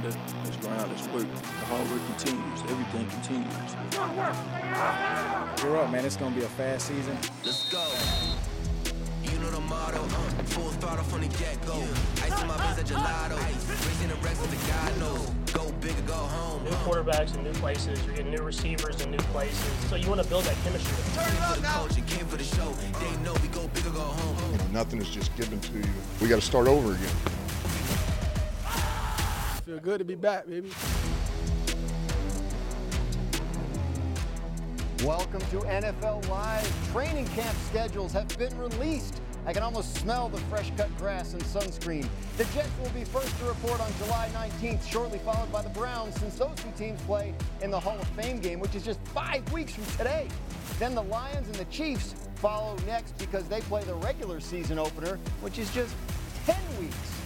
Grinder, let's grind, let's work. The hard work continues, everything continues. You're up, man. It's gonna be a fast season. Let's go. You know the motto, uh, full throttle from the get-go. Ice in my veins at gelato, raising the rest of the God knows. Go big or go home. New quarterbacks in new places, you're getting new receivers in new places. So you want to build that chemistry. Turn it up now. Culture came for the show. They know we go big or go home. You know, nothing is just given to you. We got to start over again. Feel good to be back, baby. Welcome to NFL Live. Training camp schedules have been released. I can almost smell the fresh cut grass and sunscreen. The Jets will be first to report on July 19th, shortly followed by the Browns, since those two teams play in the Hall of Fame game, which is just five weeks from today. Then the Lions and the Chiefs follow next because they play the regular season opener, which is just 10 weeks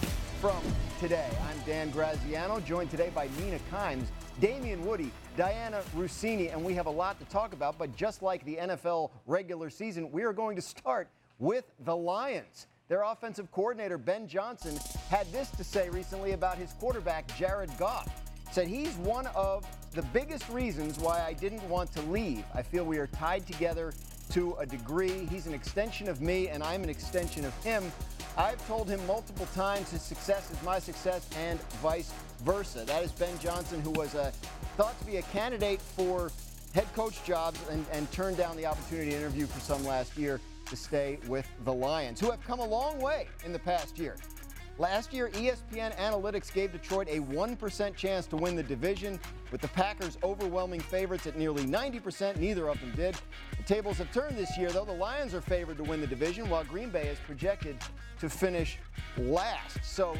from today. I'm Dan Graziano, joined today by Mina Kimes, Damien Woody, Diana Russini, and we have a lot to talk about. But just like the NFL regular season, we are going to start with the Lions. Their offensive coordinator, Ben Johnson, had this to say recently about his quarterback, Jared Goff. Said he's one of the biggest reasons why I didn't want to leave. I feel we are tied together to a degree. He's an extension of me, and I'm an extension of him. I've told him multiple times his success is my success and vice versa. That is Ben Johnson, who was uh, thought to be a candidate for head coach jobs and, and turned down the opportunity to interview for some last year to stay with the Lions, who have come a long way in the past year. Last year, ESPN Analytics gave Detroit a 1% chance to win the division. With the Packers overwhelming favorites at nearly 90%, neither of them did. Tables have turned this year, though. The Lions are favored to win the division, while Green Bay is projected to finish last. So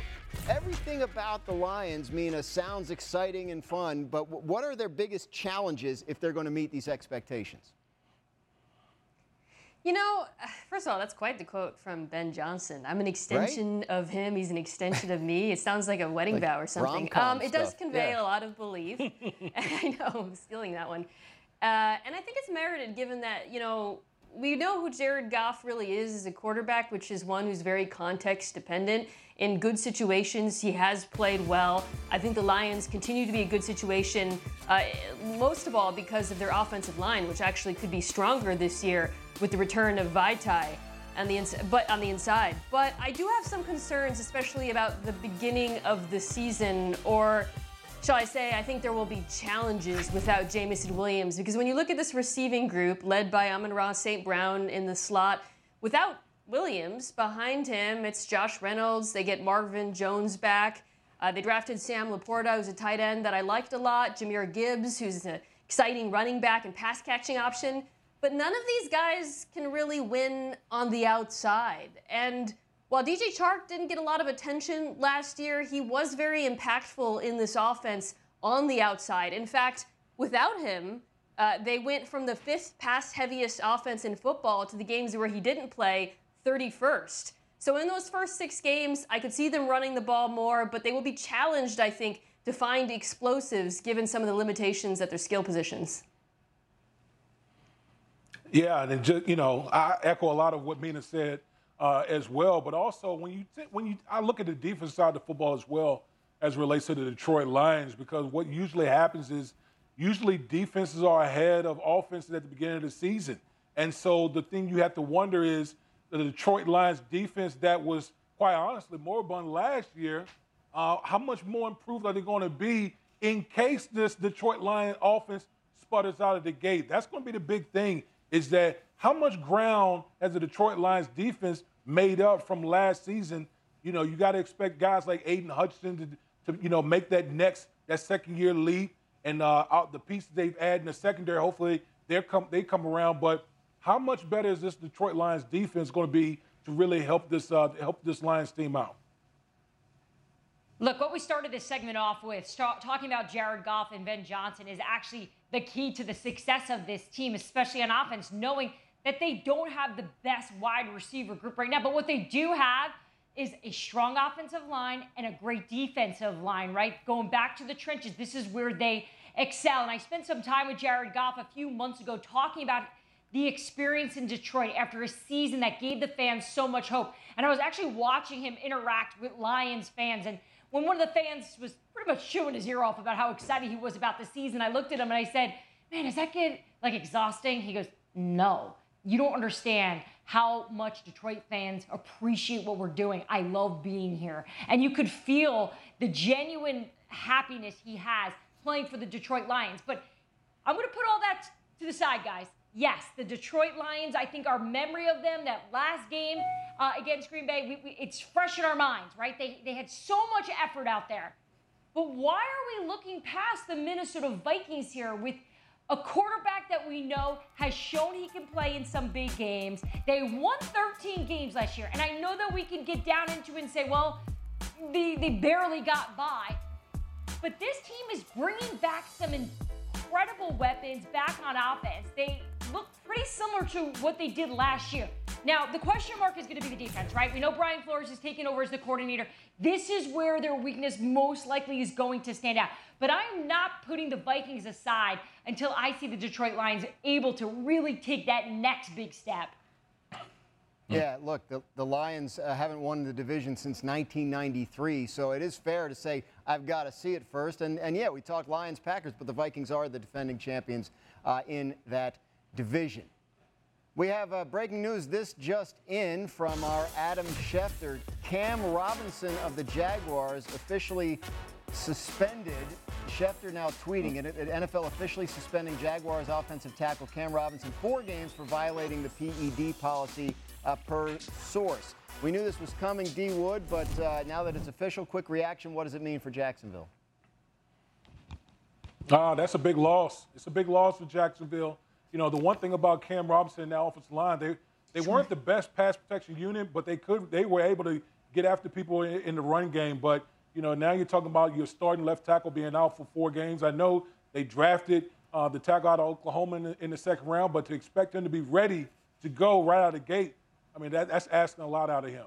everything about the Lions, Mina, sounds exciting and fun, but what are their biggest challenges if they're going to meet these expectations? You know, first of all, that's quite the quote from Ben Johnson. I'm an extension right? of him. He's an extension of me. It sounds like a wedding like vow or something. Um, it does convey yeah. a lot of belief. I know, I'm stealing that one. Uh, and I think it's merited given that, you know, we know who Jared Goff really is as a quarterback, which is one who's very context dependent. In good situations, he has played well. I think the Lions continue to be a good situation, uh, most of all because of their offensive line, which actually could be stronger this year with the return of Vaitai. On the ins- but on the inside, but I do have some concerns, especially about the beginning of the season, or shall I say, I think there will be challenges without Jameson Williams because when you look at this receiving group led by Amon-Ra St. Brown in the slot, without Williams behind him, it's Josh Reynolds. They get Marvin Jones back. Uh, they drafted Sam LaPorta, who's a tight end that I liked a lot. Jahmyr Gibbs, who's an exciting running back and pass catching option. But none of these guys can really win on the outside. And while DJ Chark didn't get a lot of attention last year, he was very impactful in this offense on the outside. In fact, without him, uh, they went from the fifth pass heaviest offense in football to the games where he didn't play 31st. So in those first six games, I could see them running the ball more, but they will be challenged, I think, to find explosives given some of the limitations at their skill positions. Yeah, and just you know, I echo a lot of what Mina said uh, as well. But also, when you t- when you I look at the defense side of the football as well as relates to the Detroit Lions, because what usually happens is usually defenses are ahead of offenses at the beginning of the season, and so the thing you have to wonder is the Detroit Lions defense that was quite honestly moribund last year. Uh, how much more improved are they going to be in case this Detroit Lions offense sputters out of the gate? That's going to be the big thing is that how much ground has the Detroit Lions defense made up from last season? You know, you got to expect guys like Aidan Hutchinson to, to, you know, make that next, that second year leap. And uh, out the pieces they've added in the secondary, hopefully they come they come around. But how much better is this Detroit Lions defense going to be to really help this uh, help this Lions team out? Look, what we started this segment off with, talking about Jared Goff and Ben Johnson, is actually the key to the success of this team, especially on offense, knowing that they don't have the best wide receiver group right now. But what they do have is a strong offensive line and a great defensive line, right? Going back to the trenches, this is where they excel. And I spent some time with Jared Goff a few months ago talking about the experience in Detroit after a season that gave the fans so much hope. And I was actually watching him interact with Lions fans. And when one of the fans was pretty much chewing his ear off about how excited he was about the season, I looked at him and I said, Man, is that get like exhausting? He goes, No. You don't understand how much Detroit fans appreciate what we're doing. I love being here. And you could feel the genuine happiness he has playing for the Detroit Lions. But I'm going to put all that to the side, guys. Yes, the Detroit Lions, I think our memory of them, that last game uh, against Green Bay, we, we, it's fresh in our minds, right? They, they had so much effort out there. But why are we looking past the Minnesota Vikings here with a quarterback that we know has shown he can play in some big games? They won 13 games last year. And I know that we can get down into it and say, well, they, they barely got by. But this team is bringing back some incredible weapons back on offense. They look pretty similar to what they did last year. Now, the question mark is going to be the defense, right? We know Brian Flores is taking over as the coordinator. This is where their weakness most likely is going to stand out. But I'm not putting the Vikings aside until I see the Detroit Lions able to really take that next big step. Yeah, look, the, the Lions uh, haven't won the division since 1993, so it is fair to say I've got to see it first. And, and yeah, we talked Lions Packers, but the Vikings are the defending champions uh, in that division. We have uh, breaking news. This just in from our Adam Schefter. Cam Robinson of the Jaguars officially suspended. Schefter now tweeting it. NFL officially suspending Jaguars offensive tackle Cam Robinson four games for violating the PED policy uh, per source. We knew this was coming, D Wood, but uh, now that it's official, quick reaction. What does it mean for Jacksonville? Ah, that's a big loss. It's a big loss for Jacksonville you know, the one thing about Cam Robinson and the offensive line, they they weren't the best pass protection unit, but they could they were able to get after people in, in the run game. But you know, now you're talking about your starting left tackle being out for four games. I know they drafted uh, the tackle out of Oklahoma in the, in the, second round, but to expect him to be ready to go right out of the gate, I mean, that, that's asking a lot out of him.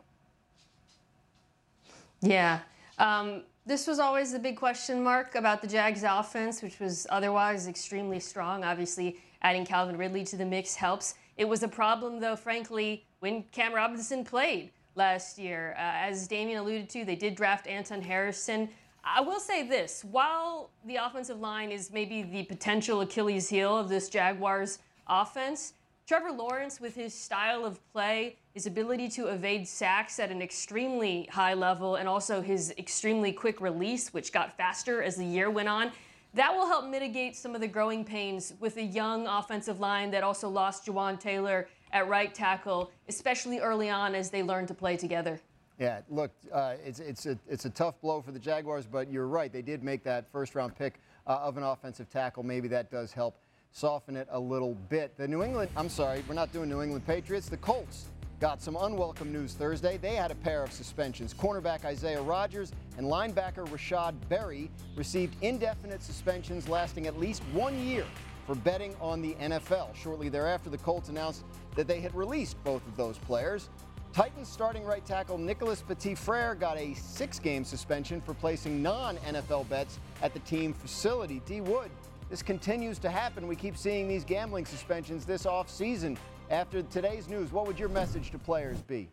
Yeah. Um, this was always the big question mark about the Jags offense, which was otherwise extremely strong. Obviously, Adding Calvin Ridley to the mix helps. It was a problem, though, frankly, when Cam Robinson played last year. Uh, as Damien alluded to, they did draft Anton Harrison. I will say this while the offensive line is maybe the potential Achilles heel of this Jaguars offense, Trevor Lawrence, with his style of play, his ability to evade sacks at an extremely high level, and also his extremely quick release, which got faster as the year went on, that will help mitigate some of the growing pains with a young offensive line that also lost Jawaan Taylor at right tackle, especially early on as they learn to play together. Yeah, look, uh, it's, it's, a, it's a tough blow for the Jaguars, but you're right. They did make that first round pick uh, of an offensive tackle. Maybe that does help soften it a little bit. The New England, I'm sorry, we're not doing New England Patriots. The Colts got some unwelcome news Thursday. They had a pair of suspensions. Cornerback Isaiah Rodgers and linebacker Rashod Berry received indefinite suspensions lasting at least one year for betting on the NFL. Shortly thereafter, the Colts announced that they had released both of those players. Titans starting right tackle Nicholas Petit Frere got a six game suspension for placing non NFL bets at the team facility. D Wood, this continues to happen. We keep seeing these gambling suspensions this offseason. After today's news, what would your message to players be?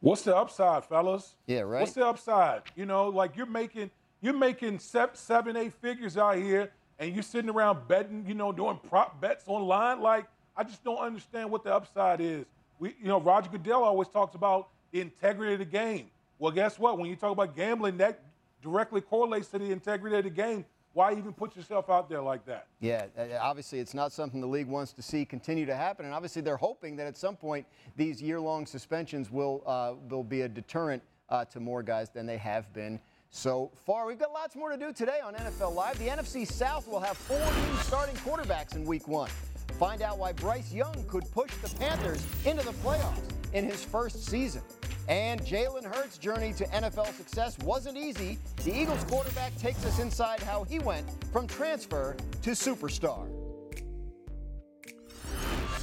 What's the upside, fellas? Yeah, right. What's the upside? You know, like you're making you're making seven, eight figures out here, and you're sitting around betting, you know, doing prop bets online. Like, I just don't understand what the upside is. We, you know, Roger Goodell always talks about the integrity of the game. Well, guess what? When you talk about gambling, that directly correlates to the integrity of the game why even put yourself out there like that? Yeah, uh, obviously it's not something the league wants to see continue to happen, and obviously they're hoping that at some point these year-long suspensions will uh, will be a deterrent uh, to more guys than they have been so far. We've got lots more to do today on NFL Live. The NFC South will have four new starting quarterbacks in Week One. Find out why Bryce Young could push the Panthers into the playoffs in his first season. And Jalen Hurts' journey to NFL success wasn't easy. The Eagles quarterback takes us inside how he went from transfer to superstar.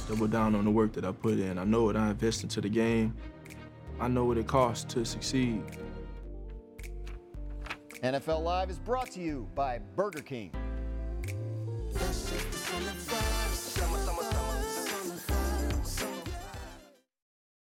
Double down on the work that I put in. I know what I invest into the game. I know what it costs to succeed. NFL Live is brought to you by Burger King.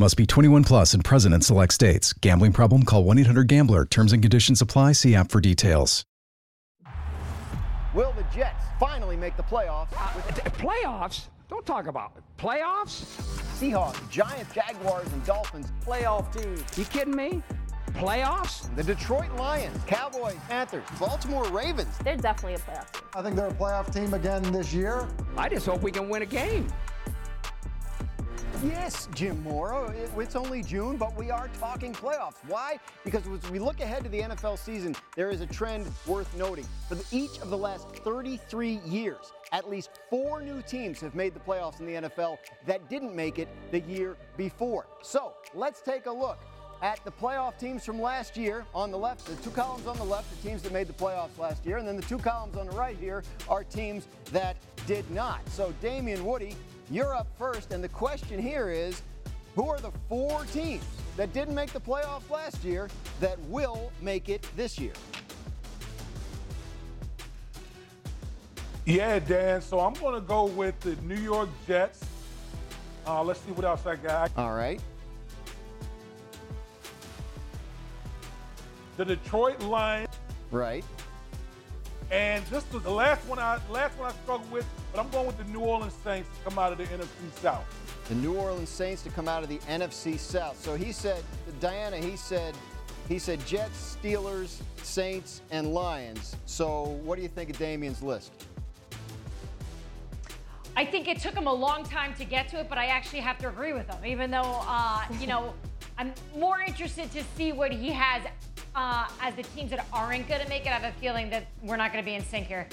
Must be 21 plus and present in select states. Gambling problem? Call 1 800 GAMBLER. Terms and conditions apply. See app for details. Will the Jets finally make the playoffs? Uh, playoffs? Don't talk about it. Playoffs? Seahawks, Giants, Jaguars, and Dolphins playoff teams. You kidding me? Playoffs? The Detroit Lions, Cowboys, Panthers, Baltimore Ravens. They're definitely a playoff team. I think they're a playoff team again this year. I just hope we can win a game. Yes, Jim Mora. It's only June, but we are talking playoffs. Why? Because as we look ahead to the NFL season, there is a trend worth noting. For each of the last 33 years, at least four new teams have made the playoffs in the NFL that didn't make it the year before. So let's take a look at the playoff teams from last year on the left. The two columns on the left are teams that made the playoffs last year, and then the two columns on the right here are teams that did not. So, Damien Woody, you're up first, and the question here is who are the four teams that didn't make the playoffs last year that will make it this year? Yeah, Dan. So I'm going to go with the New York Jets. Uh, let's see what else I got. All right. The Detroit Lions. Right. And just the last one I last one I struggled with, but I'm going with the New Orleans Saints to come out of the NFC South. The New Orleans Saints to come out of the NFC South. So he said, Diana, he said, he said Jets, Steelers, Saints, and Lions. So what do you think of Damien's list? I think it took him a long time to get to it, but I actually have to agree with him, even though, uh, you know, I'm more interested to see what he has uh, as the teams that aren't going to make it. I have a feeling that we're not going to be in sync here.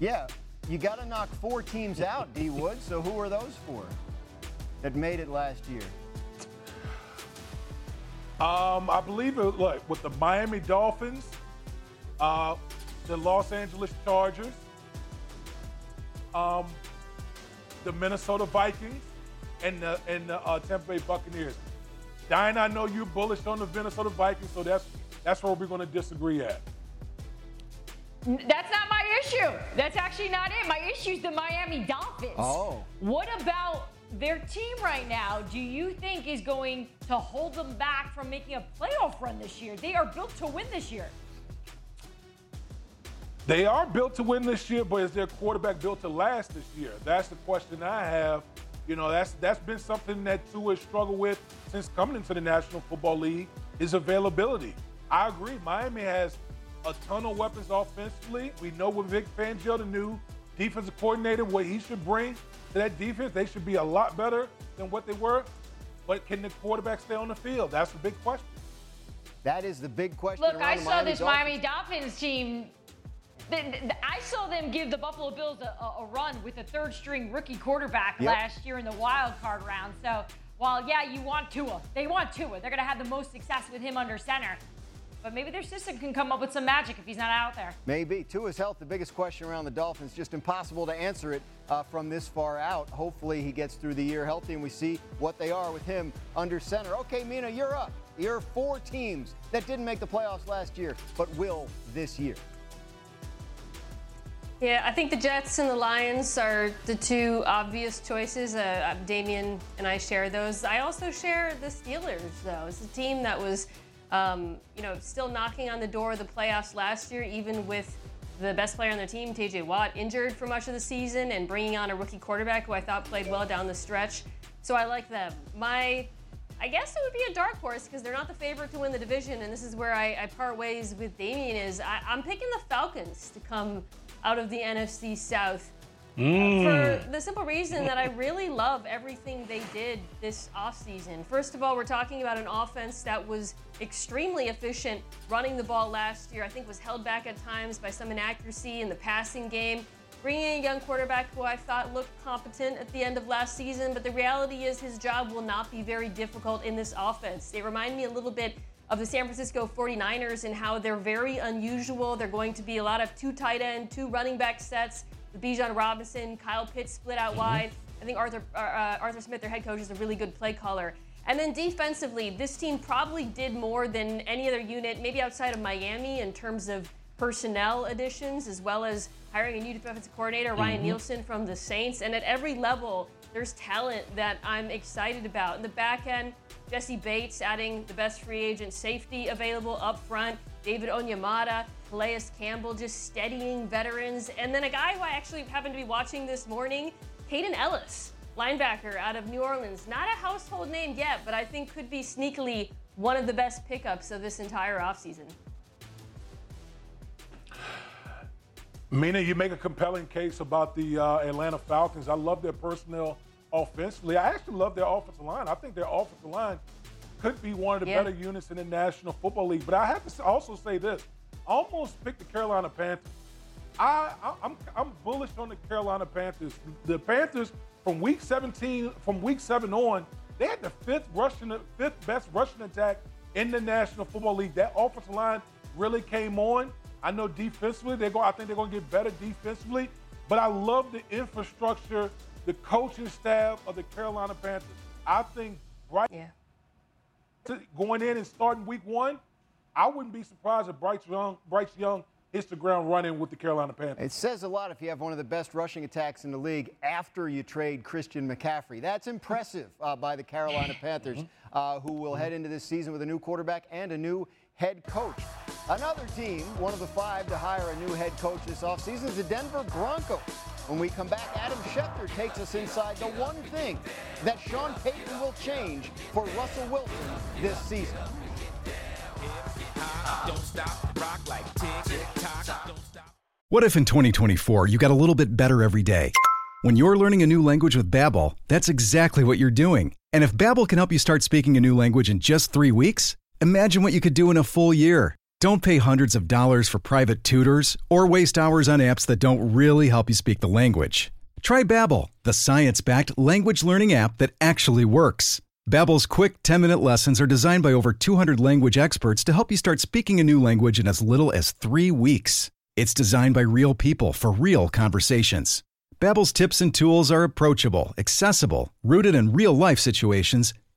Yeah, you got to knock four teams out, D Wood. So who are those four that made it last year? Um, I believe it. Look, with the Miami Dolphins, uh, the Los Angeles Chargers, um, the Minnesota Vikings, and the and the uh, Tampa Bay Buccaneers. Diane, I know you're bullish on the Minnesota Vikings, so that's that's where we're going to disagree at. That's not my issue. That's actually not it. My issue is the Miami Dolphins. Oh. What about their team right now? Do you think is going to hold them back from making a playoff run this year? They are built to win this year. They are built to win this year, but is their quarterback built to last this year? That's the question I have. You know, that's that's been something that Tua has struggled with since coming into the National Football League. is availability. I agree. Miami has a ton of weapons offensively. We know with Vic Fangio, the new defensive coordinator, what he should bring to that defense. They should be a lot better than what they were. But can the quarterback stay on the field? That's the big question. That is the big question. Look, I saw Miami this Dolphins. Miami Dolphins team. I saw them give the Buffalo Bills a, a run with a third string rookie quarterback Yep. last year in the wild card round. So while, yeah, you want Tua, they want Tua. They're going to have the most success with him under center. But maybe their system can come up with some magic if he's not out there. Maybe. Tua's health, the biggest question around the Dolphins. Just impossible to answer it uh, from this far out. Hopefully he gets through the year healthy and we see what they are with him under center. Okay, Mina, you're up. You're four teams that didn't make the playoffs last year, but will this year. Yeah, I think the Jets and the Lions are the two obvious choices. Uh, uh, Damien and I share those. I also share the Steelers, though. It's a team that was, um, you know, still knocking on the door of the playoffs last year, even with the best player on their team, T.J. Watt, injured for much of the season, and bringing on a rookie quarterback who I thought played well down the stretch. So I like them. My I guess it would be a dark horse because they're not the favorite to win the division, and this is where I, I part ways with Damien. Is I, am picking the Falcons to come out of the NFC South. Mm. For the simple reason that I really love everything they did this offseason. First of all, we're talking about an offense that was extremely efficient running the ball last year. I think was held back at times by some inaccuracy in the passing game. Bringing a young quarterback who I thought looked competent at the end of last season, but the reality is his job will not be very difficult in this offense. They remind me a little bit of the San Francisco 49ers and how they're very unusual. They're going to be a lot of two tight end, two running back sets. The Bijan Robinson, Kyle Pitts split out mm-hmm. wide. I think Arthur uh, uh, Arthur Smith, their head coach, is a really good play caller. And then defensively, this team probably did more than any other unit, maybe outside of Miami, in terms of personnel additions, as well as hiring a new defensive coordinator, Ryan mm-hmm. Nielsen from the Saints. And at every level, there's talent that I'm excited about. In the back end, Jessie Bates adding the best free agent safety available up front, David Onyemata, Calais Campbell just steadying veterans, and then a guy who I actually happened to be watching this morning, Kaden Elliss, linebacker out of New Orleans. Not a household name yet, but I think could be sneakily one of the best pickups of this entire offseason. Mina, you make a compelling case about the uh, Atlanta Falcons. I love their personnel offensively. I actually love their offensive line. I think their offensive line could be one of the yeah. better units in the National Football League. But I have to also say this: I almost picked the Carolina Panthers. I, I I'm I'm bullish on the Carolina Panthers. The Panthers from week 17, from week seven on, they had the fifth rushing, fifth best rushing attack in the National Football League. That offensive line really came on. I know defensively, they're going. I think they're going to get better defensively. But I love the infrastructure, the coaching staff of the Carolina Panthers. I think right yeah. going in and starting week one, I wouldn't be surprised if Bryce Young, Bryce Young hits the ground running with the Carolina Panthers. It says a lot if you have one of the best rushing attacks in the league after you trade Christian McCaffrey. That's impressive uh, by the Carolina Panthers, uh, who will head into this season with a new quarterback and a new head coach. Another team, one of the five to hire a new head coach this offseason, is the Denver Broncos. When we come back, Adam Schefter takes us inside the one thing that Sean Payton will change for Russell Wilson this season. What if in 2024 you got a little bit better every day? When you're learning a new language with Babbel, that's exactly what you're doing. And if Babbel can help you start speaking a new language in just three weeks, Imagine what you could do in a full year. Don't pay hundreds of dollars for private tutors or waste hours on apps that don't really help you speak the language. Try Babbel, the science-backed language learning app that actually works. Babbel's quick 10-minute lessons are designed by over 200 language experts to help you start speaking a new language in as little as 3 weeks. It's designed by real people for real conversations. Babbel's tips and tools are approachable, accessible, rooted in real-life situations,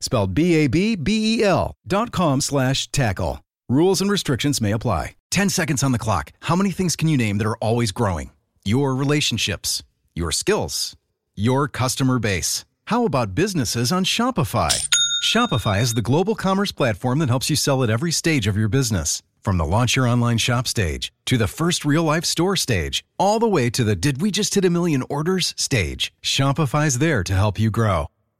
Spelled B-A-B-B-E-L dot com slash tackle. Rules and restrictions may apply. 10 seconds on the clock. How many things can you name that are always growing? Your relationships, your skills, your customer base. How about businesses on Shopify? Shopify is the global commerce platform that helps you sell at every stage of your business. From the launch your online shop stage to the first real life store stage, all the way to the did we just hit a million orders stage. Shopify's there to help you grow.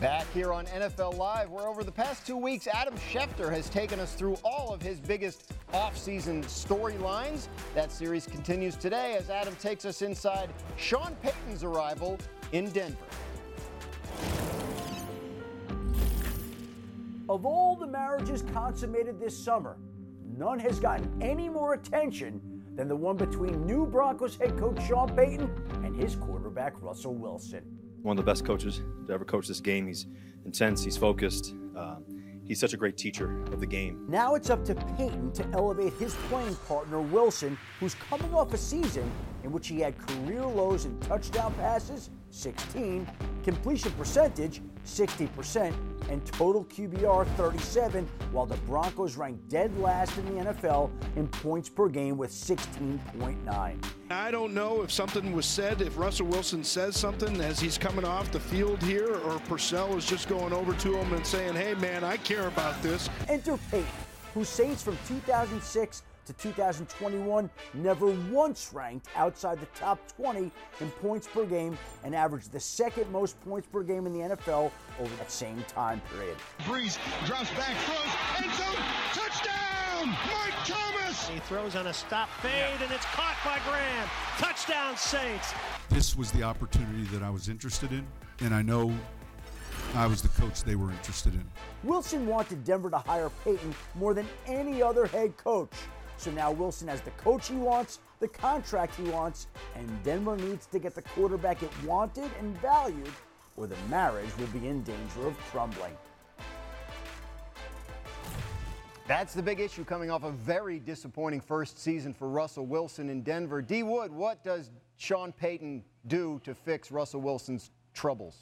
Back here on NFL Live, where over the past two weeks, Adam Schefter has taken us through all of his biggest offseason storylines. That series continues today as Adam takes us inside Sean Payton's arrival in Denver. Of all the marriages consummated this summer, none has gotten any more attention than the one between new Broncos head coach Sean Payton and his quarterback Russell Wilson. One of the best coaches to ever coach this game. He's intense, he's focused. Um, he's such a great teacher of the game. Now it's up to Payton to elevate his playing partner Wilson, who's coming off a season in which he had career lows in touchdown passes, 16, completion percentage, 60%, and total QBR 37, while the Broncos ranked dead last in the NFL in points per game with 16.9. I don't know if something was said, if Russell Wilson says something as he's coming off the field here, or Purcell is just going over to him and saying, hey, man, I care about this. Enter Payton, who Saints from 2006 to 2021 never once ranked outside the top 20 in points per game and averaged the second most points per game in the NFL over that same time period. Brees drops back, throws, end zone, touchdown! Mike Thomas! He throws on a stop fade, and it's caught by Graham. Touchdown, Saints! This was the opportunity that I was interested in, and I know I was the coach they were interested in. Wilson wanted Denver to hire Payton more than any other head coach. So now Wilson has the coach he wants, the contract he wants, and Denver needs to get the quarterback it wanted and valued, or the marriage will be in danger of crumbling. That's the big issue coming off a very disappointing first season for Russell Wilson in Denver. D. Wood, what does Sean Payton do to fix Russell Wilson's troubles?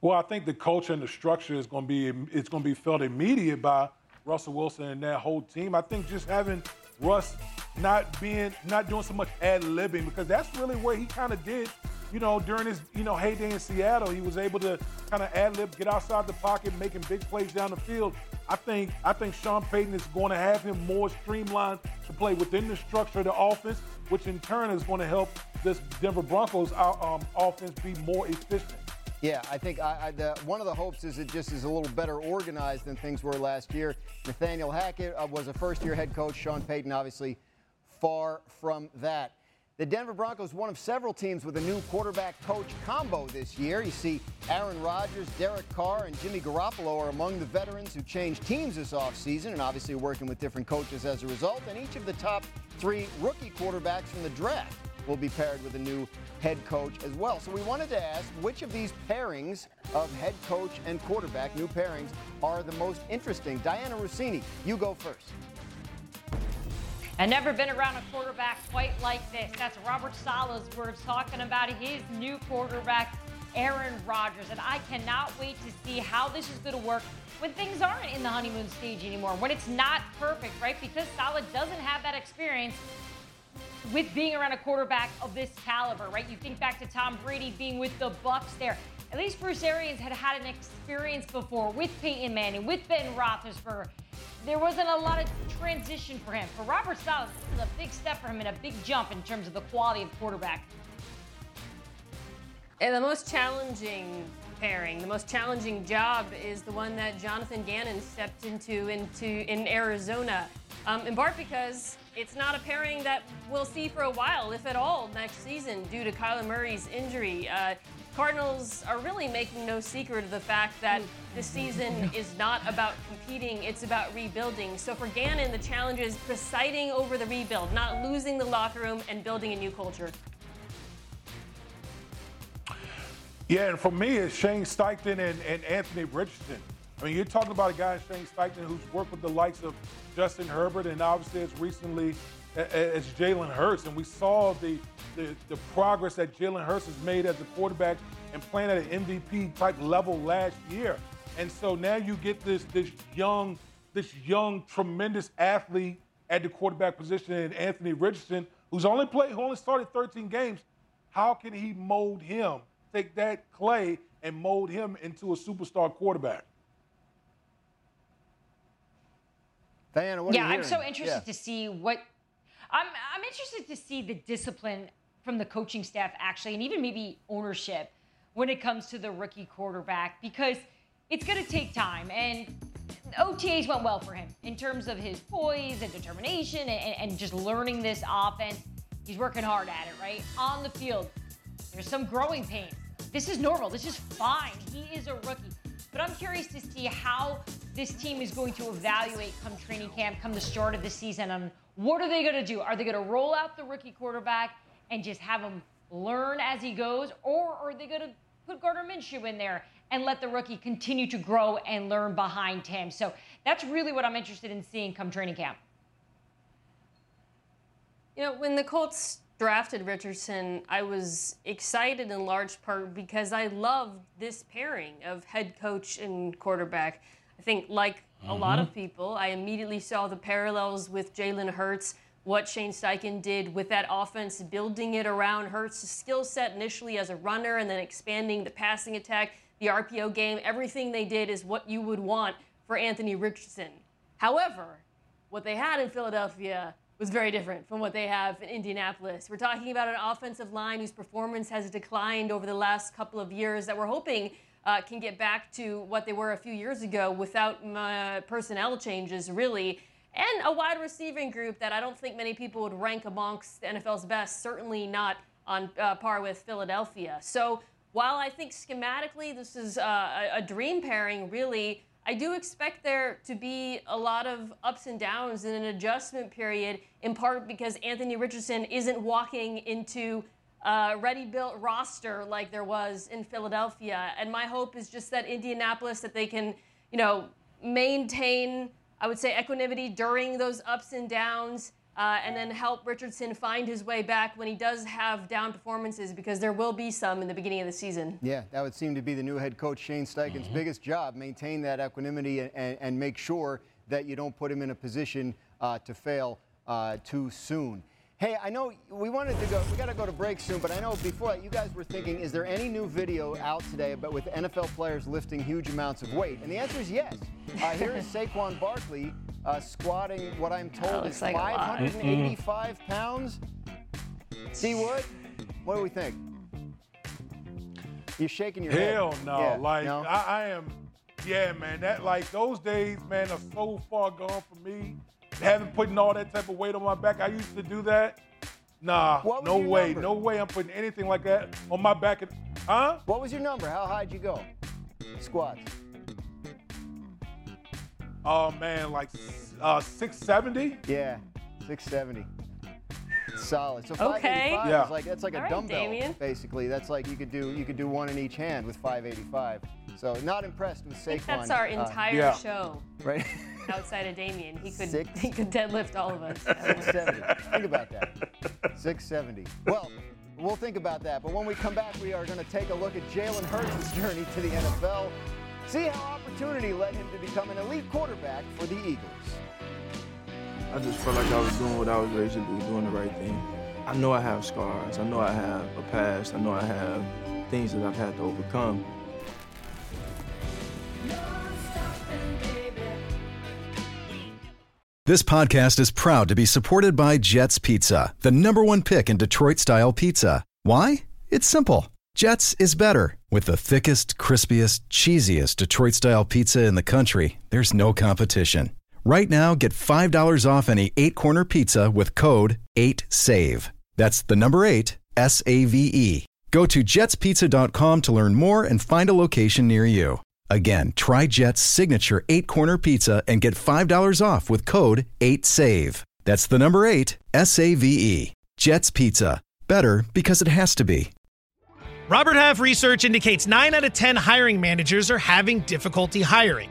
Well, I think the culture and the structure is going to be it's going to be felt immediate by Russell Wilson and that whole team. I think just having Russ not being not doing so much ad libbing because that's really what he kind of did, you know, during his you know heyday in Seattle. He was able to kind of ad lib, get outside the pocket, making big plays down the field. I think I think Sean Payton is going to have him more streamlined to play within the structure of the offense, which in turn is going to help this Denver Broncos uh, um, offense be more efficient. Yeah, I think I, I, the, one of the hopes is it just is a little better organized than things were last year. Nathaniel Hackett uh, was a first-year head coach. Sean Payton, obviously, far from that. The Denver Broncos, one of several teams with a new quarterback coach combo this year. You see Aaron Rodgers, Derek Carr, and Jimmy Garoppolo are among the veterans who changed teams this offseason and obviously working with different coaches as a result. And each of the top three rookie quarterbacks from the draft will be paired with a new head coach as well. So we wanted to ask which of these pairings of head coach and quarterback, new pairings, are the most interesting. Diana Russini, you go first. I've never been around a quarterback quite like this. That's Robert Saleh's words talking about his new quarterback, Aaron Rodgers. And I cannot wait to see how this is going to work when things aren't in the honeymoon stage anymore, when it's not perfect, right? Because Saleh doesn't have that experience with being around a quarterback of this caliber, right? You think back to Tom Brady being with the Bucs there. At least Bruce Arians had had an experience before with Peyton Manning, with Ben Roethlisberger. There wasn't a lot of transition for him. For Robert Saleh, this is a big step for him and a big jump in terms of the quality of quarterback. And the most challenging pairing, the most challenging job is the one that Jonathan Gannon stepped into into in Arizona, um, in part because it's not a pairing that we'll see for a while, if at all, next season due to Kyler Murray's injury. Uh, Cardinals are really making no secret of the fact that this season is not about competing, it's about rebuilding. So for Gannon, the challenge is presiding over the rebuild, not losing the locker room and building a new culture. Yeah, and for me, it's Shane Steichen and, and Anthony Richardson. I mean, you're talking about a guy, Shane Steichen, who's worked with the likes of Justin Herbert and obviously as recently as Jalen Hurts. And we saw the, the, the progress that Jalen Hurts has made as a quarterback and playing at an MVP type level last year. And so now you get this this young, this young, tremendous athlete at the quarterback position in Anthony Richardson, who's only played, who only started 13 games. How can he mold him, take that clay and mold him into a superstar quarterback? Diana, what yeah, I'm so interested yeah. to see what. I'm I'm interested to see the discipline from the coaching staff actually, and even maybe ownership when it comes to the rookie quarterback because it's going to take time and. OTAs went well for him in terms of his poise and determination and, and just learning this offense. He's working hard at it, right? On the field, there's some growing pains. This is normal. This is fine. He is a rookie. But I'm curious to see how this team is going to evaluate come training camp, come the start of the season, and what are they going to do? Are they going to roll out the rookie quarterback and just have him learn as he goes, or are they going to put Gardner Minshew in there and let the rookie continue to grow and learn behind him? So that's really what I'm interested in seeing come training camp. You know, when the Colts drafted Richardson, I was excited in large part because I loved this pairing of head coach and quarterback. I think, like mm-hmm. a lot of people, I immediately saw the parallels with Jalen Hurts, what Shane Steichen did with that offense, building it around Hurts' skill set initially as a runner and then expanding the passing attack, the RPO game. Everything they did is what you would want for Anthony Richardson. However, what they had in Philadelphia was very different from what they have in Indianapolis. We're talking about an offensive line whose performance has declined over the last couple of years that we're hoping uh, can get back to what they were a few years ago without uh, personnel changes, really. And a wide receiving group that I don't think many people would rank amongst the NFL's best, certainly not on uh, par with Philadelphia. So while I think schematically this is uh, a dream pairing, really, I do expect there to be a lot of ups and downs in an adjustment period, in part because Anthony Richardson isn't walking into a ready built roster like there was in Philadelphia. And my hope is just that Indianapolis, that they can, you know, maintain, I would say, equanimity during those ups and downs uh, and then help Richardson find his way back when he does have down performances because there will be some in the beginning of the season. Yeah, that would seem to be the new head coach Shane Steichen's mm-hmm. biggest job: maintain that equanimity and, and, and, make sure that you don't put him in a position uh, to fail uh, too soon. Hey, I know we wanted to go. We got to go to break soon, but I know before that, you guys were thinking, is there any new video out today about with NFL players lifting huge amounts of weight? And the answer is yes. Uh, here is Saquon Barkley uh, squatting what I'm told is like 585 pounds. See what? what do we think? You're shaking your Hell head. Hell no. Yeah, like no? I, I am yeah, man. That like those days, man, are so far gone for me. Having putting all that type of weight on my back. I used to do that. Nah, no way. Number? No way I'm putting anything like that on my back. Huh? What was your number? How high did you go? Squats. Oh man, like uh, 670. Yeah, 670. Solid. So okay. 585 yeah. is like that's like a All right, dumbbell Damien. basically. That's like you could do you could do one in each hand with 585. So not impressed with Saquon. I think that's our uh, entire yeah. show. right. Outside of Damien, he could Six. he could deadlift all of us. 670. think about that. 670. Well, we'll think about that. But when we come back, we are going to take a look at Jalen Hurts' journey to the NFL. See how opportunity led him to become an elite quarterback for the Eagles. I just felt like I was doing what I was raised to do, doing the right thing. I know I have scars. I know I have a past. I know I have things that I've had to overcome. This podcast is proud to be supported by Jets Pizza, the number one pick in Detroit style pizza. Why? It's simple. Jets is better. With the thickest, crispiest, cheesiest Detroit style pizza in the country, there's no competition. Right now, get $5 off any eight corner pizza with code 8SAVE. That's the number eight, S A V E. Go to jetspizza.com to learn more and find a location near you. Again, try Jet's signature eight corner pizza and get $5 off with code 8SAVE. That's the number eight, S A V E. Jet's Pizza. Better because it has to be. Robert Half research indicates 9 out of 10 hiring managers are having difficulty hiring.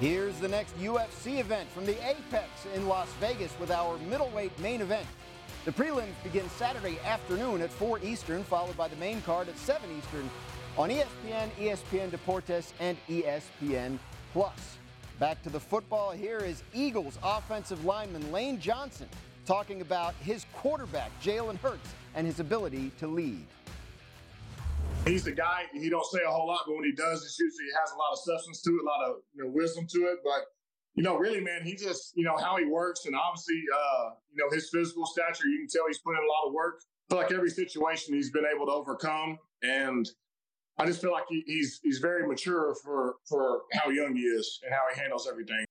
Here's the next UFC event from the Apex in Las Vegas with our middleweight main event. The prelims begin Saturday afternoon at 4 Eastern, followed by the main card at 7 Eastern on ESPN, ESPN Deportes, and ESPN Plus. Back to the football. Here is Eagles offensive lineman Lane Johnson talking about his quarterback, Jalen Hurts, and his ability to lead. He's the guy, he don't say a whole lot, but when he does, it usually has a lot of substance to it, a lot of you know, wisdom to it. But, you know, really, man, he just, you know, how he works and obviously, uh, you know, his physical stature, you can tell he's putting in a lot of work. Like every situation he's been able to overcome. And I just feel like he, he's he's very mature for for how young he is and how he handles everything.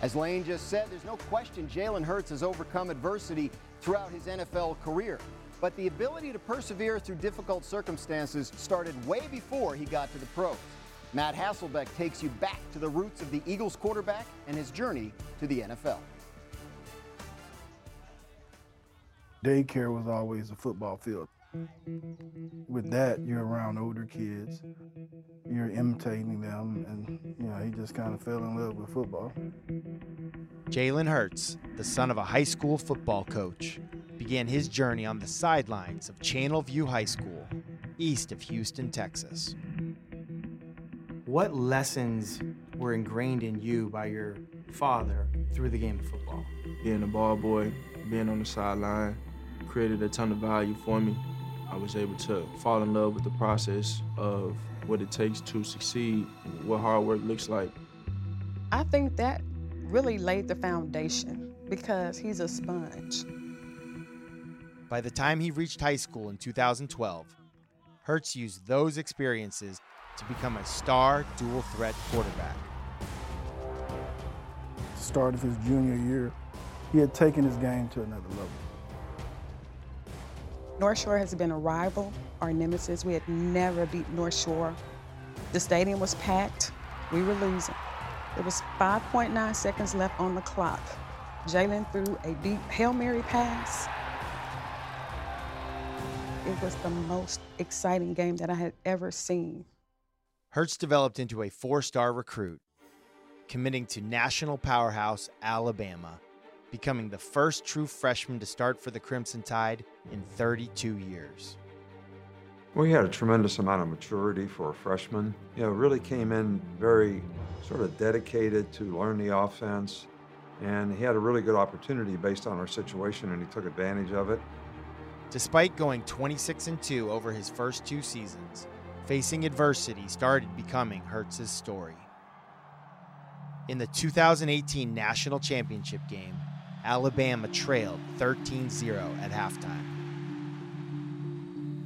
As Lane just said, there's no question Jalen Hurts has overcome adversity throughout his NFL career. But the ability to persevere through difficult circumstances started way before he got to the pros. Matt Hasselbeck takes you back to the roots of the Eagles quarterback and his journey to the NFL. Daycare was always a football field. With that, you're around older kids, you're imitating them, and you know he just kind of fell in love with football. Jalen Hurts, the son of a high school football coach, began his journey on the sidelines of Channelview High School, east of Houston, Texas. What lessons were ingrained in you by your father through the game of football? Being a ball boy, being on the sideline, created a ton of value for me. I was able to fall in love with the process of what it takes to succeed, what hard work looks like. I think that really laid the foundation because he's a sponge. By the time he reached high school in 2012, Hurts used those experiences to become a star dual threat quarterback. Start of his junior year, he had taken his game to another level. North Shore has been a rival, our nemesis. We had never beat North Shore. The stadium was packed. We were losing. There was 5.9 seconds left on the clock. Jalen threw a deep Hail Mary pass. It was the most exciting game that I had ever seen. Hurts developed into a four star recruit, committing to national powerhouse Alabama becoming the first true freshman to start for the Crimson Tide in 32 years. Well, he had a tremendous amount of maturity for a freshman. You know, really came in very sort of dedicated to learn the offense, and he had a really good opportunity based on our situation, and he took advantage of it. Despite going 26 and 2 over his first two seasons, facing adversity started becoming Hurts's story. In the 2018 National Championship game, Alabama trailed 13 0 at halftime.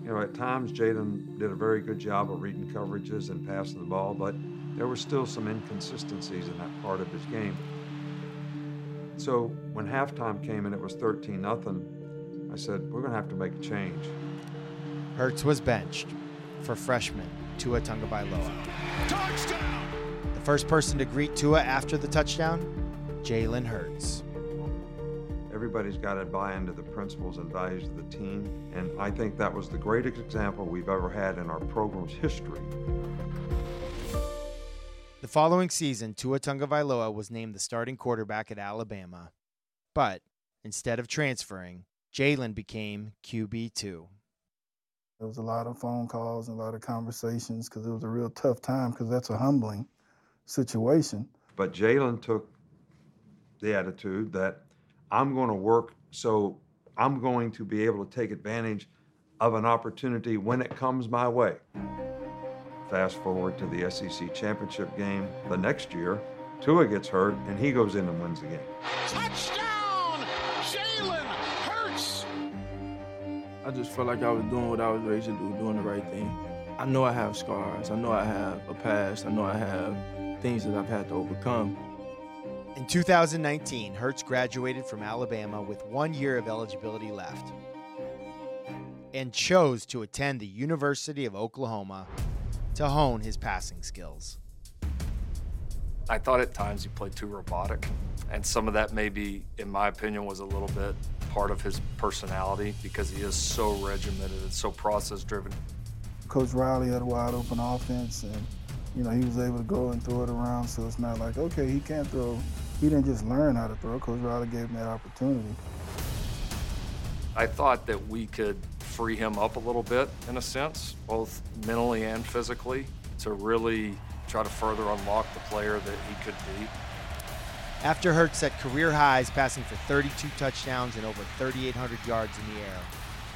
You know, at times Jalen did a very good job of reading coverages and passing the ball, but there were still some inconsistencies in that part of his game. So when halftime came and it was 13 0, I said, we're going to have to make a change. Hurts was benched for freshman Tua Tagovailoa. Touchdown! The first person to greet Tua after the touchdown, Jalen Hurts everybody's got to buy into the principles and values of the team. And I think that was the greatest example we've ever had in our program's history. The following season, Tua Tagovailoa was named the starting quarterback at Alabama. But instead of transferring, Jalen became QB2. There was a lot of phone calls and a lot of conversations because it was a real tough time because that's a humbling situation. But Jalen took the attitude that I'm going to work so I'm going to be able to take advantage of an opportunity when it comes my way. Fast forward to the SEC championship game the next year, Tua gets hurt and he goes in and wins the game. Touchdown! Jalen Hurts! I just felt like I was doing what I was raised to do, doing the right thing. I know I have scars. I know I have a past. I know I have things that I've had to overcome. In 2019, Hurts graduated from Alabama with one year of eligibility left and chose to attend the University of Oklahoma to hone his passing skills. I thought at times he played too robotic, and some of that maybe, in my opinion, was a little bit part of his personality because he is so regimented and so process driven. Coach Riley had a wide open offense, and you know he was able to go and throw it around. So it's not like okay, he can't throw he didn't just learn how to throw. Coach Riley gave him that opportunity. I thought that we could free him up a little bit in a sense, both mentally and physically, to really try to further unlock the player that he could be. After Hurts set career highs, passing for 32 touchdowns and over 3,800 yards in the air,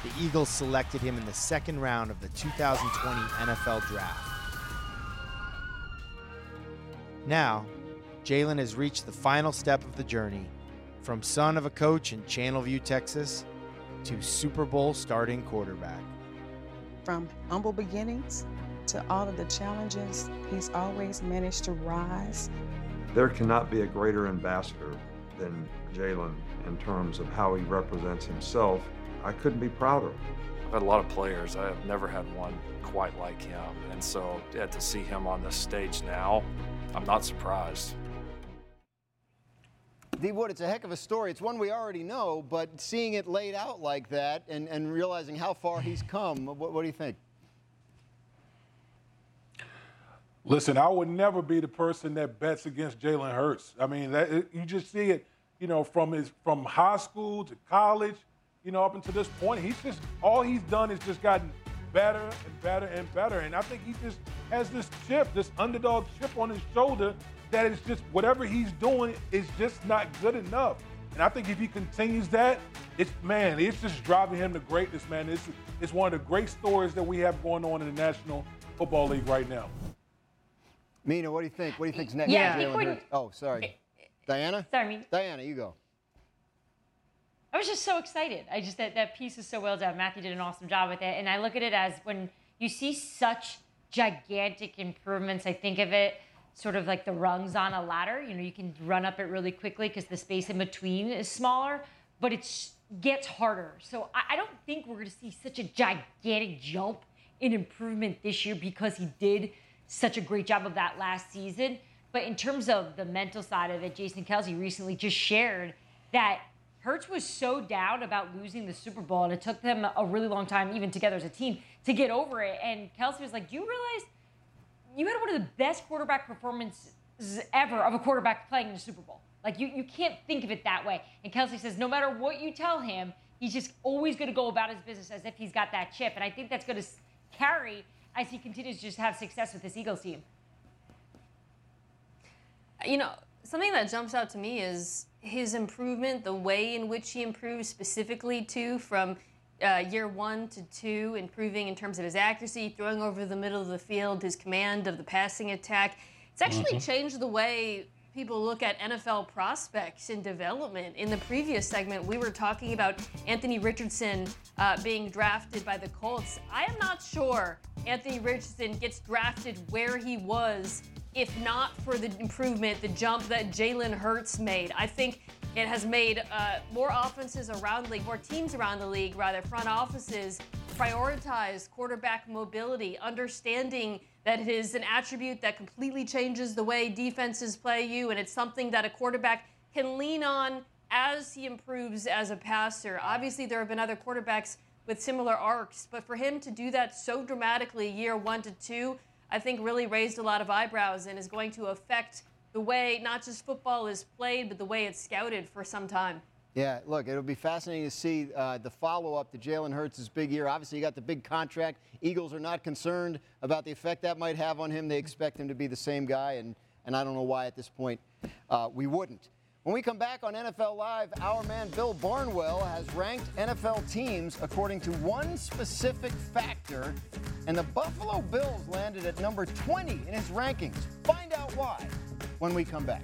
the Eagles selected him in the second round of the 2020 NFL Draft. Now, Jalen has reached the final step of the journey from son of a coach in Channelview, Texas, to Super Bowl starting quarterback. From humble beginnings to all of the challenges, he's always managed to rise. There cannot be a greater ambassador than Jalen in terms of how he represents himself. I couldn't be prouder. I've had a lot of players. I have never had one quite like him. And so yeah, to see him on this stage now, I'm not surprised. D Wood, it's a heck of a story. It's one we already know, but seeing it laid out like that and, and realizing how far he's come, what, what do you think? Listen, I would never be the person that bets against Jalen Hurts. I mean, that, it, you just see it, you know, from his from high school to college, you know, up until this point. He's just all he's done is just gotten better and better and better. And I think he just has this chip, this underdog chip on his shoulder that is just whatever he's doing is just not good enough. And I think if he continues that, it's man, it's just driving him to greatness, man. It's it's one of the great stories that we have going on in the National Football League right now. Mina, what do you think? What do you think's next? Yeah, Oh, sorry. Diana? Sorry, Diana, you go. I was just so excited. I just that that piece is so well done. Matthew did an awesome job with it, and I look at it as when you see such gigantic improvements. I think of it sort of like the rungs on a ladder. You know, you can run up it really quickly because the space in between is smaller, but it gets harder. So I, I don't think we're going to see such a gigantic jump in improvement this year because he did such a great job of that last season. But in terms of the mental side of it, Jason Kelce recently just shared that Hurts was so down about losing the Super Bowl, and it took them a really long time, even together as a team, to get over it. And Kelce was like, Do you realize you had one of the best quarterback performances ever of a quarterback playing in the Super Bowl? Like, you, you can't think of it that way. And Kelce says, No matter what you tell him, he's just always going to go about his business as if he's got that chip. And I think that's going to carry as he continues to just have success with this Eagles team. You know, something that jumps out to me is his improvement, the way in which he improves specifically too from uh, year one to two, improving in terms of his accuracy, throwing over the middle of the field, his command of the passing attack. It's actually mm-hmm. changed the way people look at NFL prospects in development. In the previous segment, we were talking about Anthony Richardson uh, being drafted by the Colts. I am not sure Anthony Richardson gets drafted where he was if not for the improvement, the jump that Jalen Hurts made. I think it has made uh, more offenses around the league, more teams around the league, rather, front offices prioritize quarterback mobility, understanding that it is an attribute that completely changes the way defenses play you, and it's something that a quarterback can lean on as he improves as a passer. Obviously, there have been other quarterbacks with similar arcs, but for him to do that so dramatically year one to two, I think really raised a lot of eyebrows and is going to affect the way not just football is played, but the way it's scouted for some time. Yeah, look, it'll be fascinating to see uh, the follow up to Jalen Hurts' big year. Obviously, he got the big contract. Eagles are not concerned about the effect that might have on him. They expect him to be the same guy, and, and I don't know why at this point uh, we wouldn't. When we come back on NFL Live, our man Bill Barnwell has ranked NFL teams according to one specific factor, and the Buffalo Bills landed at number 20 in his rankings. Find out why when we come back.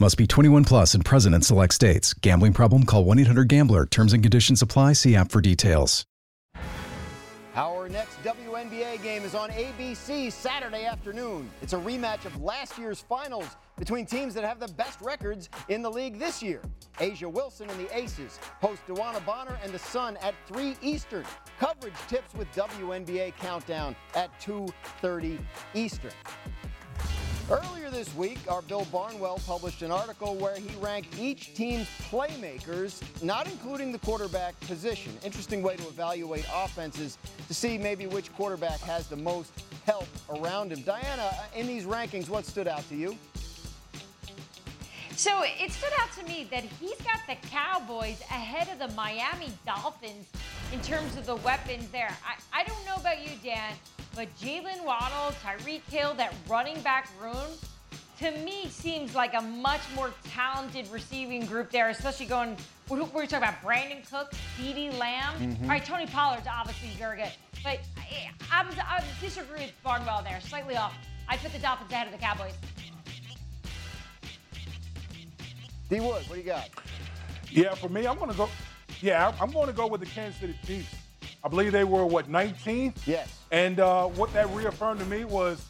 Must be 21 plus and present in select states. Gambling problem? Call 1 800 GAMBLER. Terms and conditions apply. See app for details. Our next WNBA game is on ABC Saturday afternoon. It's a rematch of last year's finals between teams that have the best records in the league this year. A'ja Wilson and the Aces host DeWanna Bonner and the Sun at 3 Eastern. Coverage tips with WNBA Countdown at 2.30 Eastern. Earlier this week, our Bill Barnwell published an article where he ranked each team's playmakers, not including the quarterback position. Interesting way to evaluate offenses to see maybe which quarterback has the most help around him. Diana, in these rankings, what stood out to you? So it stood out to me that he's got the Cowboys ahead of the Miami Dolphins in terms of the weapons there. I, I don't know about you, Dan, but Jaylen Waddle, Tyreek Hill, that running back room, to me seems like a much more talented receiving group there, especially going, we're, we're talking about Brandin Cooks, CeeDee Lamb. Mm-hmm. All right, Tony Pollard's obviously very good. But I, I, I disagree with Barnwell there, slightly off. I put the Dolphins ahead of the Cowboys. D Wood, what do you got? Yeah, for me, I'm going to go. Yeah, I'm going to go with the Kansas City Chiefs. I believe they were what 19th. Yes. And uh, what that reaffirmed to me was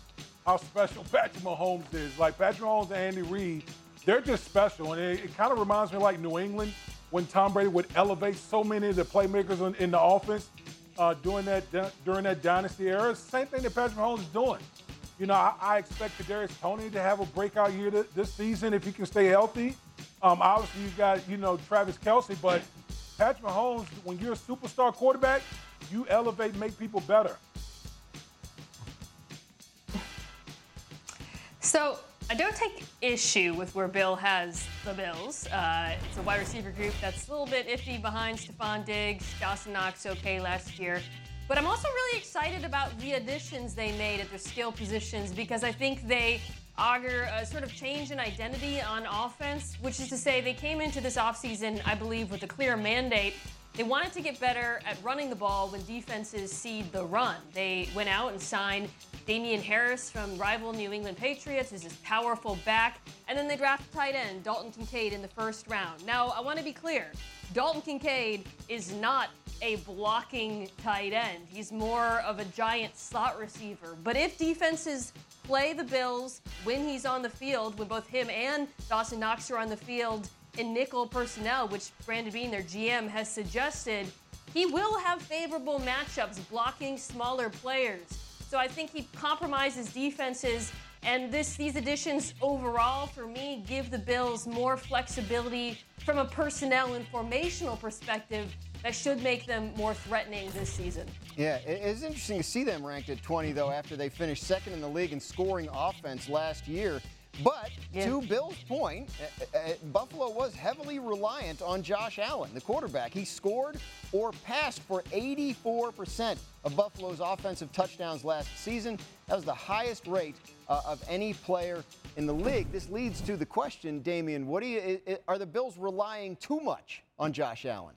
how special Patrick Mahomes is. Like Patrick Mahomes and Andy Reid, they're just special, and it, it kind of reminds me of like New England when Tom Brady would elevate so many of the playmakers in, in the offense uh, during that during that dynasty era. Same thing that Patrick Mahomes is doing. You know, I, I expect Kadarius Toney to have a breakout year th- this season if he can stay healthy. Um, obviously, you got you know Travis Kelce, but Patrick Mahomes, when you're a superstar quarterback, you elevate, make people better. So I don't take issue with where Bill has the Bills. Uh, it's a wide receiver group that's a little bit iffy behind Stefon Diggs. Dawson Knox okay last year. But I'm also really excited about the additions they made at their skill positions because I think they augur a sort of change in identity on offense, which is to say they came into this offseason, I believe, with a clear mandate. They wanted to get better at running the ball when defenses cede the run. They went out and signed Damien Harris from rival New England Patriots as this powerful back, and then they drafted tight end Dalton Kincaid in the first round. Now, I want to be clear Dalton Kincaid is not a blocking tight end. He's more of a giant slot receiver. But if defenses play the Bills when he's on the field, when both him and Dawson Knox are on the field in nickel personnel, which Brandon Beane, their GM, has suggested, he will have favorable matchups blocking smaller players. So I think he compromises defenses. And this, these additions overall, for me, give the Bills more flexibility from a personnel and formational perspective that should make them more threatening this season. Yeah, it's interesting to see them ranked at 20, though, after they finished second in the league in scoring offense last year. But yeah. to Bill's point, uh, uh, Buffalo was heavily reliant on Josh Allen, the quarterback. He scored or passed for 84% of Buffalo's offensive touchdowns last season. That was the highest rate uh, of any player in the league. This leads to the question, Damien Woody, are the Bills relying too much on Josh Allen?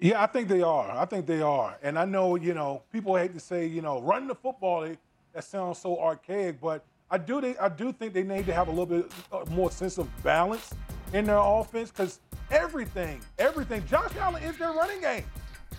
Yeah, I think they are. I think they are. And I know, you know, people hate to say, you know, running the football, that sounds so archaic, but I do they, I do think they need to have a little bit uh, more sense of balance in their offense because everything, everything, Josh Allen is their running game.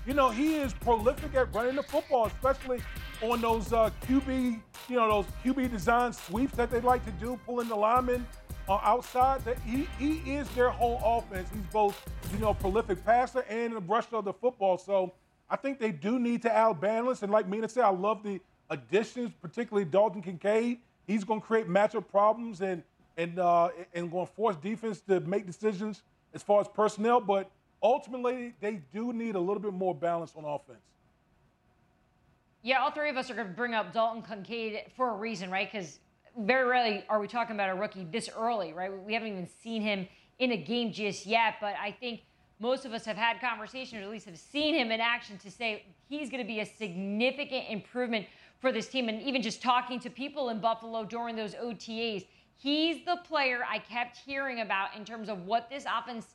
You know, he is prolific at running the football, especially on those uh, QB, you know, those QB design sweeps that they like to do, pulling the linemen uh, outside. That he, he is their whole offense. He's both, you know, prolific passer and a brusher of the football. So I think they do need to out balance. And like Mina said, I love the additions, particularly Dalton Kincaid. He's going to create matchup problems and and uh, and going to force defense to make decisions as far as personnel. But ultimately, they do need a little bit more balance on offense. Yeah, all three of us are going to bring up Dalton Kincaid for a reason, right? Because very rarely are we talking about a rookie this early, right? We haven't even seen him in a game just yet, but I think most of us have had conversations, or at least have seen him in action to say he's going to be a significant improvement for this team. And even just talking to people in Buffalo during those OTAs, he's the player I kept hearing about in terms of what this offense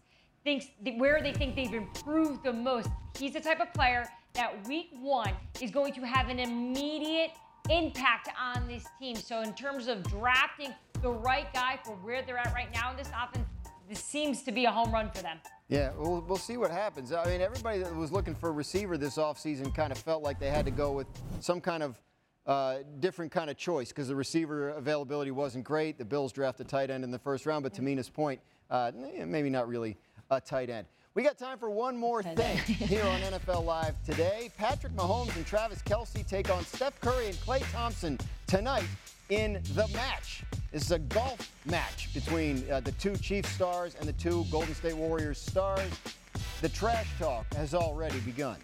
thinks, where they think they've improved the most. He's the type of player that week one is going to have an immediate impact on this team. So, in terms of drafting the right guy for where they're at right now in this offense, this seems to be a home run for them. Yeah, we'll, we'll see what happens. I mean, everybody that was looking for a receiver this offseason kind of felt like they had to go with some kind of uh, different kind of choice because the receiver availability wasn't great. The Bills drafted tight end in the first round, but to Mina's point, uh, maybe not really a tight end. We got time for one more thing here on NFL Live today. Patrick Mahomes and Travis Kelce take on Steph Curry and Klay Thompson tonight in the match. This is a golf match between uh, the two Chiefs stars and the two Golden State Warriors stars. The trash talk has already begun.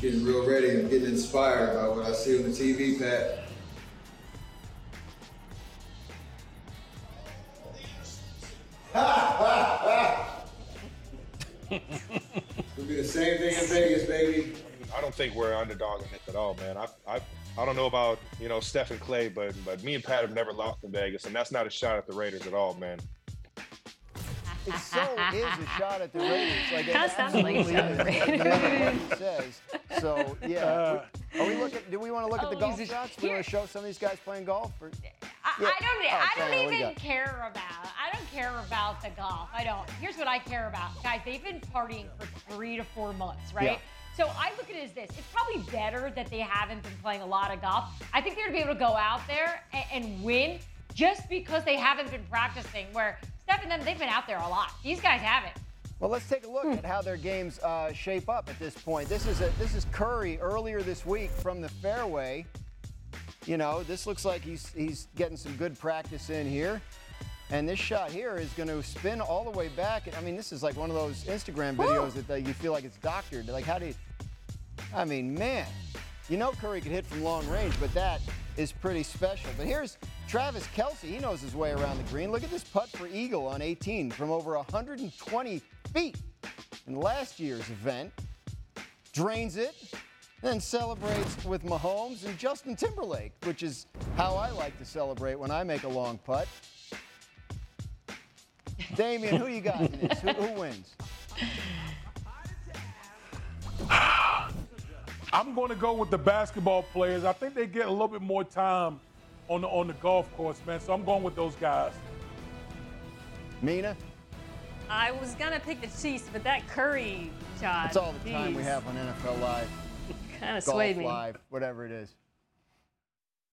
Getting real ready and getting inspired by what I see on the TV, Pat. It'll be the same thing in Vegas, baby. I don't think we're underdog in this at all, man. I, I, I don't know about you know Steph and Klay, but but me and Pat have never lost in Vegas, and that's not a shot at the Raiders at all, man. It so is a shot at the Raiders. Like it That sounds like a absolutely shot at the Like, Raiders. what he says. So yeah, Uh, are we looking? Do we want to look at the Oh, golf he's a- shots? We want to show some of these guys playing golf? Or? I, Yeah. I don't. Oh, I don't what do you even care about. I don't care about the golf. I don't. Here's what I care about, guys. They've been partying for three to four months, right? Yeah. So I look at it as this: it's probably better that they haven't been playing a lot of golf. I think they're gonna be able to go out there and, and win just because they haven't been practicing. Where Steph and them, they've been out there a lot. These guys haven't. Well, let's take a look at how their games uh, shape up at this point. This is a, this is Curry earlier this week from the fairway. You know, this looks like he's he's getting some good practice in here. And this shot here is going to spin all the way back. I mean, this is like one of those Instagram videos that uh, you feel like it's doctored. Like, how do you? I mean, man, you know Curry could hit from long range, but that is pretty special. But here's Travis Kelce. He knows his way around the green. Look at this putt for Eagle on 18 from over 120 feet in last year's event. Drains it, then celebrates with Mahomes and Justin Timberlake, which is how I like to celebrate when I make a long putt. Damien, who you got in this? Who, who wins? I'm going to go with the basketball players. I think they get a little bit more time on the on the golf course, man. So I'm going with those guys. Mina? I was gonna pick the Chiefs, but that Curry shot. That's all the time we have on NFL Live. Kind of Golf swayed me. Live, whatever it is.